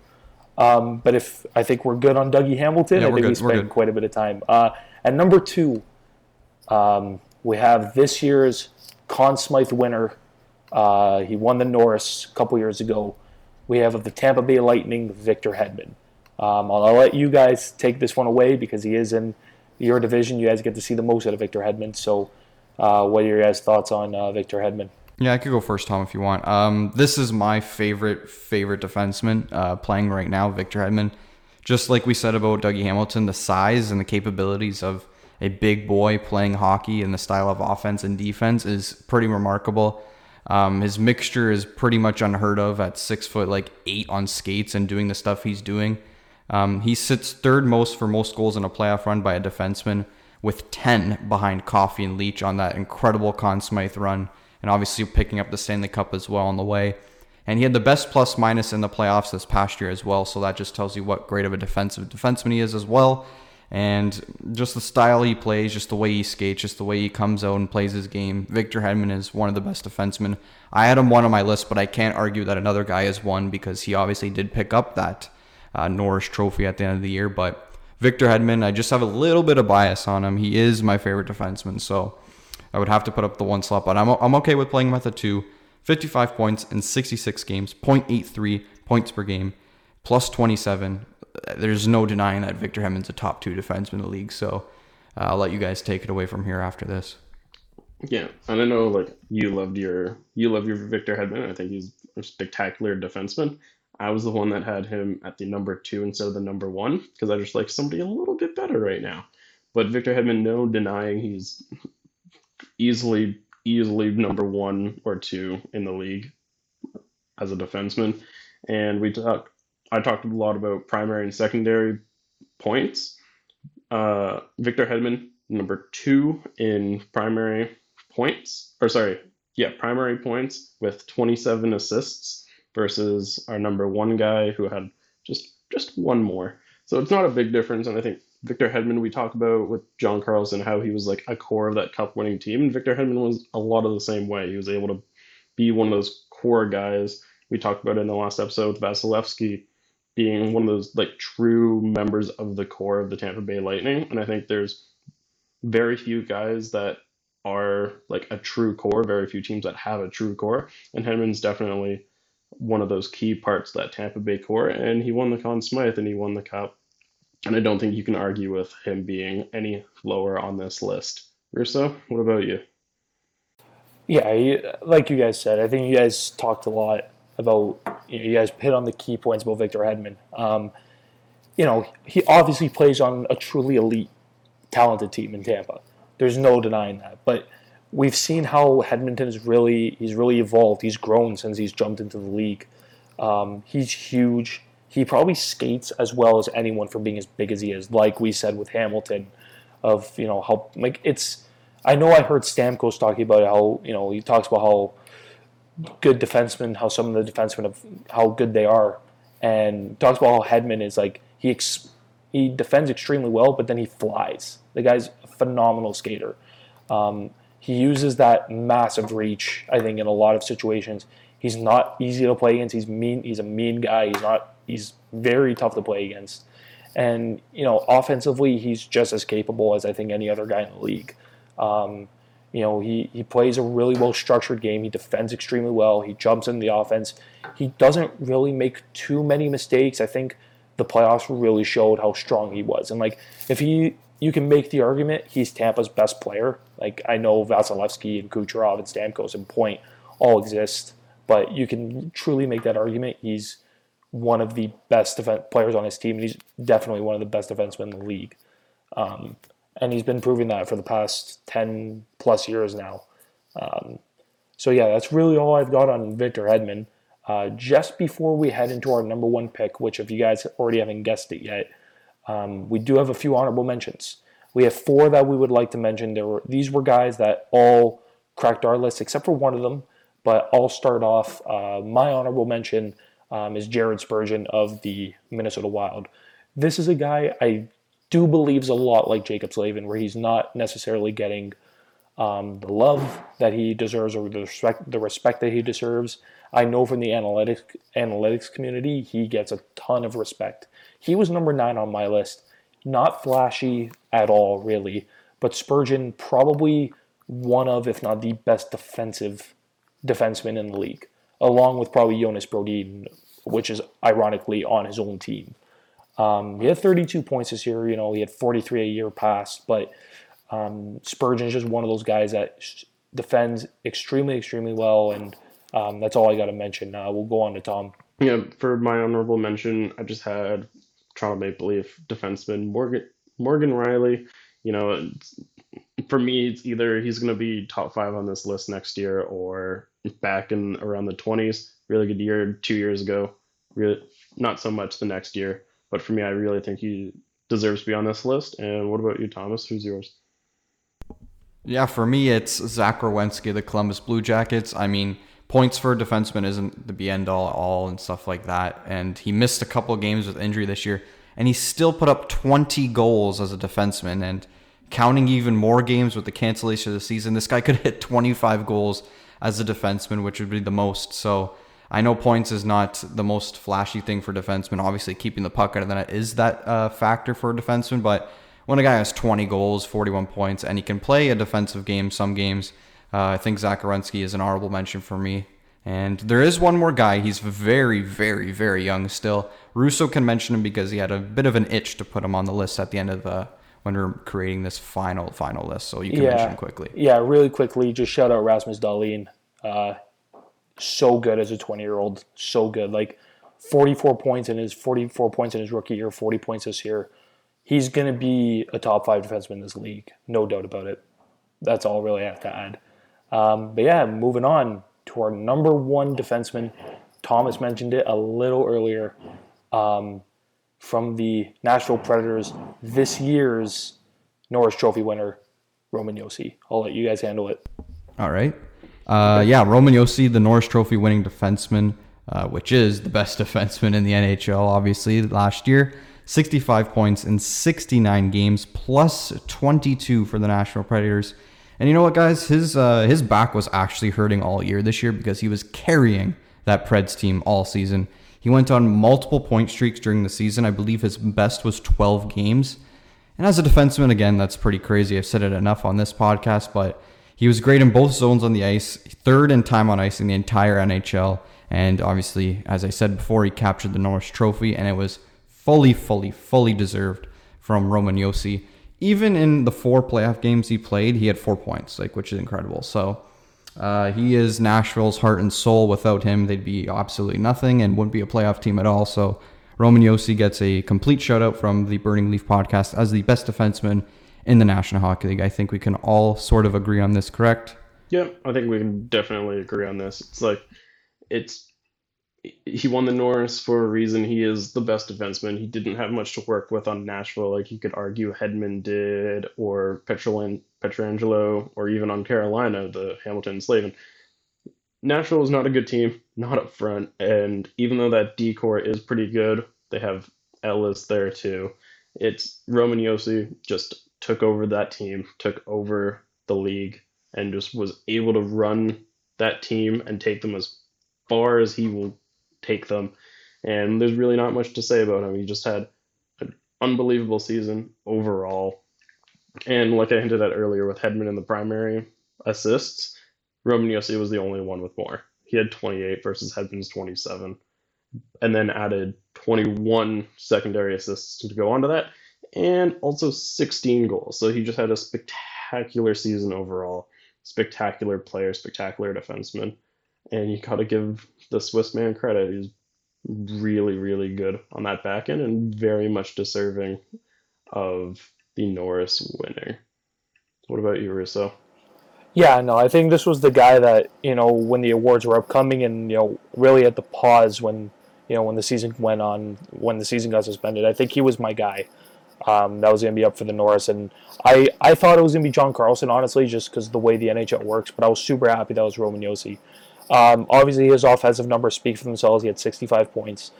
Um, but if I think we're good on Dougie Hamilton, Yeah, I think we good, we're spent quite a bit of time. Uh, and number two, um, we have this year's Conn Smythe winner. Uh, he won the Norris a couple years ago. We have the Tampa Bay Lightning, Victor Hedman. Um, I'll, I'll let you guys take this one away because he is in your division. You guys get to see the most out of Victor Hedman. So, uh, what are your guys' thoughts on uh, Victor Hedman? Yeah, I could go first, Tom, if you want. Um, this is my favorite favorite defenseman uh, playing right now, Victor Hedman. Just like we said about Dougie Hamilton, the size and the capabilities of a big boy playing hockey and the style of offense and defense is pretty remarkable. Um, his mixture is pretty much unheard of at six foot like eight on skates and doing the stuff he's doing. Um, he sits third most for most goals in a playoff run by a defenseman, with 10 behind Coffey and Leetch on that incredible Conn Smythe run, and obviously picking up the Stanley Cup as well on the way. And he had the best plus minus in the playoffs this past year as well, so that just tells you what great of a defensive defenseman he is as well. And just the style he plays, just the way he skates, just the way he comes out and plays his game. Victor Hedman is one of the best defensemen. I had him one on my list, but I can't argue that another guy is one because he obviously did pick up that uh, Norris Trophy at the end of the year. But Victor Hedman, I just have a little bit of bias on him. He is my favorite defenseman, so I would have to put up the one slot. But I'm, I'm okay with playing him at the two. 55 points in 66 games, 0.83 points per game, plus 27. There's no denying that Victor Hedman's a top two defenseman in the league. So uh, I'll let you guys take it away from here after this. Yeah, and I know like you loved your you love your Victor Hedman. I think he's a spectacular defenseman. I was the one that had him at the number two instead of the number one because I just like somebody a little bit better right now. But Victor Hedman, no denying he's easily easily number one or two in the league as a defenseman. And we talked I talked a lot about primary and secondary points. Uh, Victor Hedman, number two in primary points, or sorry, yeah, primary points with 27 assists versus our number one guy who had just just one more. So it's not a big difference, and I think Victor Hedman we talk about with John Carlson how he was like a core of that cup winning team, and Victor Hedman was a lot of the same way. He was able to be one of those core guys we talked about in the last episode with Vasilevskiy being one of those like true members of the core of the Tampa Bay Lightning, and I think there's very few guys that are like a true core, very few teams that have a true core, and Hedman's definitely one of those key parts of that Tampa Bay core, and he won the Conn Smythe and he won the Cup, and I don't think you can argue with him being any lower on this list. Russo, what about you? Yeah, like you guys said, I think you guys talked a lot about. You, know, you guys hit on the key points about Victor Hedman. Um, you know, he obviously plays on a truly elite, talented team in Tampa. There's no denying that. But we've seen how Hedmonton is really he's really evolved. He's grown since he's jumped into the league. Um, he's huge. He probably skates as well as anyone for being as big as he is. Like we said with Hamilton, of you know how like it's. I know I heard Stamkos talking about how you know he talks about how good defensemen, how some of the defensemen of how good they are, and talks about how Hedman is like he ex- he defends extremely well, but then he flies. The guy's a phenomenal skater. Um, he uses that massive reach. I think in a lot of situations, he's not easy to play against. He's mean. He's a mean guy. He's not. He's very tough to play against. And you know, offensively, he's just as capable as I think any other guy in the league. Um, you know, he, he plays a really well structured game. He defends extremely well. He jumps in the offense. He doesn't really make too many mistakes. I think the playoffs really showed how strong he was. And like, if he, you can make the argument he's Tampa's best player. Like, I know Vasilevskiy and Kucherov and Stamkos and Point all exist, but you can truly make that argument. He's one of the best defense players on his team, and he's definitely one of the best defensemen in the league. Um, and he's been proving that for the past 10 plus years now. Um, so, yeah, that's really all I've got on Victor Hedman. Uh, just before we head into our number one pick, which if you guys already haven't guessed it yet, um, we do have a few honorable mentions. We have four that we would like to mention. There were these were guys that all cracked our list except for one of them, but I'll start off. Uh, my honorable mention um, is Jared Spurgeon of the Minnesota Wild. This is a guy I do believes a lot like Jaccob Slavin, where he's not necessarily getting um, the love that he deserves or the respect, the respect that he deserves. I know from the analytics analytics community, he gets a ton of respect. He was number nine on my list. Not flashy at all, really, but Spurgeon probably one of, if not the best defensive defenseman in the league, along with probably Jonas Brodin, which is ironically on his own team. Um, he had 32 points this year. You know, he had 43 a year past, but um, Spurgeon is just one of those guys that defends extremely, extremely well, and um, that's all I got to mention. Uh, we'll go on to Tom. Yeah, for my honorable mention, I just had Toronto Maple Leaf defenseman Morgan Morgan Rielly. You know, for me, it's either he's going to be top five on this list next year or back in around the 20s. Really good year two years ago. Really, not so much the next year. But for me, I really think he deserves to be on this list. And what about you, Thomas? Who's yours? Yeah, for me, it's Zach Werenski, the Columbus Blue Jackets. I mean, points for a defenseman isn't the be end all all and stuff like that. And he missed a couple games with injury this year, and he still put up 20 goals as a defenseman. And counting even more games with the cancellation of the season, this guy could hit 25 goals as a defenseman, which would be the most. So I know points is not the most flashy thing for defensemen. Obviously, keeping the puck out of the net is that uh, factor for a defenseman. But when a guy has 20 goals, 41 points, and he can play a defensive game some games, uh, I think Zach Werenski is an honorable mention for me. And there is one more guy. He's very, very, very young still. Russo can mention him because he had a bit of an itch to put him on the list at the end of the when we're creating this final final list. So you can yeah, mention quickly. Yeah, really quickly. Just shout out Rasmus Dahlin. Uh, so good as a 20 year old. So good. Like 44 points in his 44 points in his rookie year, 40 points this year. He's going to be a top five defenseman in this league. No doubt about it. That's all really I have to add. Um, but yeah, moving on to our number one defenseman. Thomas mentioned it a little earlier. Um, from the Nashville Predators, this year's Norris Trophy winner, Roman Josi. I'll let you guys handle it. All right. Uh, yeah, Roman Josi, the Norris Trophy winning defenseman, uh, which is the best defenseman in the NHL, obviously, last year. 65 points in 69 games, plus 22 for the Nashville Predators. And you know what, guys? His uh, his back was actually hurting all year this year because he was carrying that Preds team all season. He went on multiple point streaks during the season. I believe his best was 12 games. And as a defenseman, again, that's pretty crazy. I've said it enough on this podcast, but he was great in both zones on the ice, third in time on ice in the entire NHL. And obviously, as I said before, he captured the Norris Trophy, and it was fully, fully, fully deserved from Roman Josi. Even in the four playoff games he played, he had four points, like which is incredible. So uh, he is Nashville's heart and soul. Without him, they'd be absolutely nothing and wouldn't be a playoff team at all. So Roman Josi gets a complete shout out from the Burning Leaf podcast as the best defenseman in the National Hockey League. I think we can all sort of agree on this, correct? Yeah, I think we can definitely agree on this. It's like it's he won the Norris for a reason. He is the best defenseman. He didn't have much to work with on Nashville, like you could argue Hedman did, or Petrolin, Pietrangelo, or even on Carolina, the Hamilton Slavin. Nashville is not a good team, not up front, and even though that D corps is pretty good, they have Ellis there too. It's Roman Josi just took over that team, took over the league, and just was able to run that team and take them as far as he will take them. And there's really not much to say about him. He just had an unbelievable season overall. And like I hinted at earlier with Hedman in the primary assists, Roman Josi was the only one with more. He had 28 versus Hedman's 27, and then added 21 secondary assists to go onto that and also 16 goals. So he just had a spectacular season overall. Spectacular player, spectacular defenseman. And you got to give the Swiss man credit. He's really, really good on that back end and very much deserving of the Norris winner. What about you, Russo? Yeah, no, I think this was the guy that you know when the awards were upcoming, and you know really at the pause when you know when the season went on, when the season got suspended. I think he was my guy. Um, that was going to be up for the Norris, and I I thought it was going to be John Carlson, honestly, just because the way the NHL works. But I was super happy that was Roman Josi. Um, obviously, his offensive numbers speak for themselves. He had 65 points,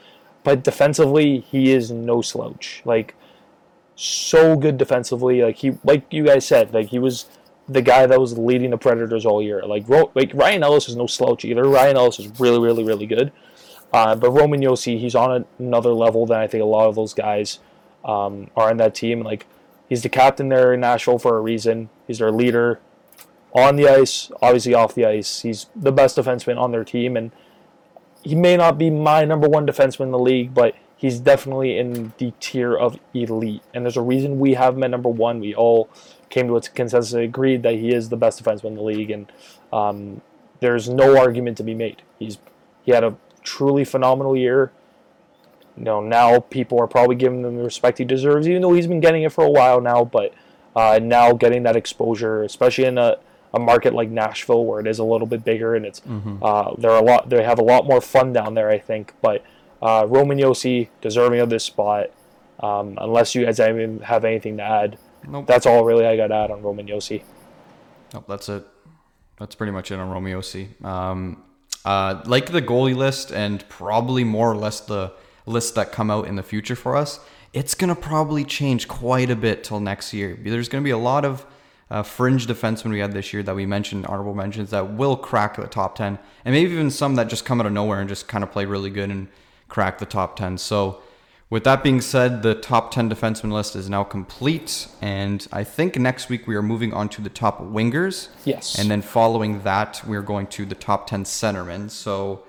but defensively, he is no slouch. Like so good defensively. Like he, like you guys said, like he was the guy that was leading the Predators all year. Like like Ryan Ellis is no slouch either. Ryan Ellis is really, really, really good. Uh, but Roman Josi, he's on another level than I think a lot of those guys um, are in that team. Like he's the captain there in Nashville for a reason. He's their leader on the ice, obviously off the ice. He's the best defenseman on their team, and he may not be my number one defenseman in the league, but he's definitely in the tier of elite. And there's a reason we have him at number one. We all came to a consensus and agreed that he is the best defenseman in the league, and um, there's no argument to be made. He's he had a truly phenomenal year. You know, now people are probably giving him the respect he deserves, even though he's been getting it for a while now. But uh, now getting that exposure, especially in a, a market like Nashville, where it is a little bit bigger and it's mm-hmm. uh, there are a lot, they have a lot more fun down there, I think. But uh, Roman Josi deserving of this spot. Um, unless you guys have anything to add, nope. that's all really I got to add on Roman Josi Nope, that's it. That's pretty much it on Roman Josi. Um, uh, like the goalie list, and probably more or less the lists that come out in the future for us, it's gonna probably change quite a bit till next year. There's gonna be a lot of uh, fringe defensemen we had this year that we mentioned, honorable mentions that will crack the top ten, and maybe even some that just come out of nowhere and just kind of play really good and crack the top 10. So, with that being said, the top 10 defenseman list is now complete. And I think next week we are moving on to the top wingers. Yes. And then following that, we're going to the top 10 centermen. So,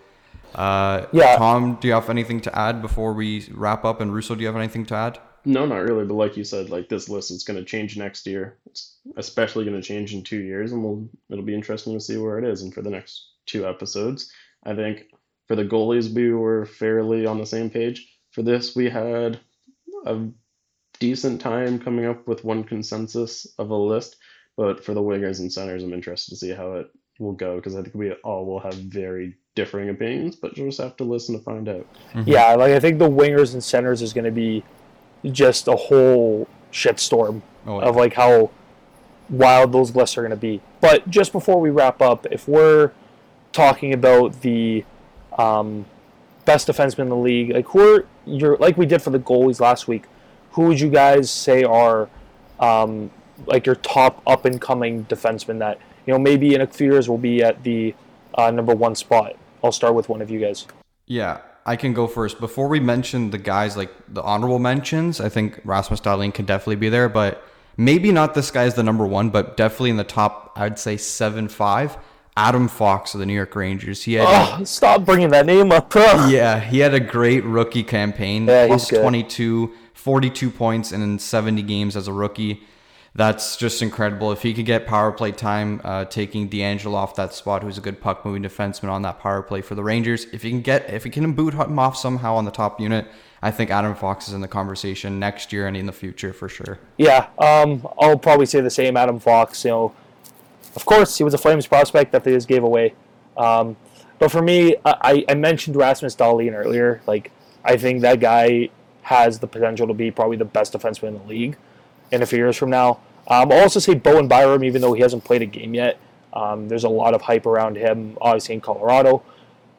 uh, yeah. Tom, do you have anything to add before we wrap up? And Russo, do you have anything to add? No, not really. But like you said, like this list is going to change next year. It's especially going to change in two years, and we'll it'll be interesting to see where it is. And for the next two episodes, I think for the goalies, we were fairly on the same page. For this, we had a decent time coming up with one consensus of a list. But for the wingers and centers, I'm interested to see how it will go because I think we all will have very differing opinions, but you'll just have to listen to find out. Mm-hmm. Yeah, like I think the wingers and centers is going to be just a whole shitstorm oh, yeah. of like how wild those lists are going to be. But just before we wrap up, if we're talking about the um, best defenseman in the league. Like who are your like we did for the goalies last week? Who would you guys say are um, like your top up and coming defensemen that you know maybe in a few years will be at the uh, number one spot? I'll start with one of you guys. Yeah, I can go first. Before we mention the guys like the honorable mentions, I think Rasmus Dahlin can definitely be there, but maybe not this guy is the number one, but definitely in the top. I'd say seven five. Adam Fox of the New York Rangers. He had oh, a, stop bringing that name up. yeah, he had a great rookie campaign. Yeah, plus 22, 42 points in 70 games as a rookie. That's just incredible. If he could get power play time, uh, taking DeAngelo off that spot, who's a good puck moving defenseman on that power play for the Rangers. If he can get, if he can boot him off somehow on the top unit, I think Adam Fox is in the conversation next year and in the future for sure. Yeah, um, I'll probably say the same. Adam Fox, you know, of course, he was a Flames prospect that they just gave away. Um, but for me, I, I mentioned Rasmus Dahlin earlier. Like, I think that guy has the potential to be probably the best defenseman in the league in a few years from now. Um, I'll also say Bowen Byram, even though he hasn't played a game yet. Um, there's a lot of hype around him, obviously in Colorado.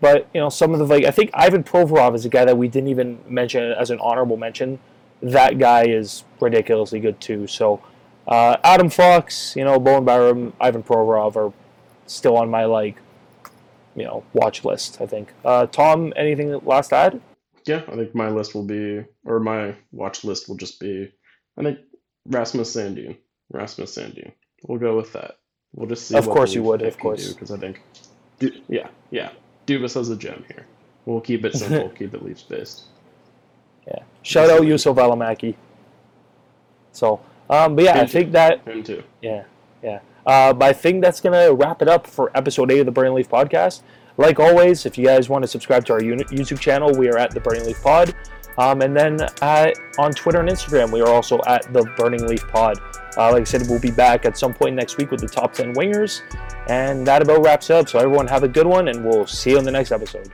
But you know, some of the like I think Ivan Provorov is a guy that we didn't even mention as an honorable mention. That guy is ridiculously good too. So uh, Adam Fox, you know, Bowen Byram, Ivan Provorov are still on my like, you know, watch list. I think. Uh, Tom, anything last add? Yeah, I think my list will be, or my watch list will just be, I think Rasmus Sandin. Rasmus Sandin. We'll go with that. We'll just see. Of course, you would. Of course, because I think, yeah, yeah, Dubas has a gem here. We'll keep it simple. keep it Leafs based. Yeah. Shout out Juuso Valimaki. So um, but yeah, him I think that. Him too. Yeah, yeah. Uh, but I think that's gonna wrap it up for episode eight of the Burning Leaf podcast. Like always, if you guys want to subscribe to our YouTube channel, we are at the Burning Leaf Pod. Um, and then uh, on Twitter and Instagram, we are also at the Burning Leaf Pod. Uh, like I said, we'll be back at some point next week with the top 10 wingers. And that about wraps up. So, everyone, have a good one, and we'll see you in the next episode.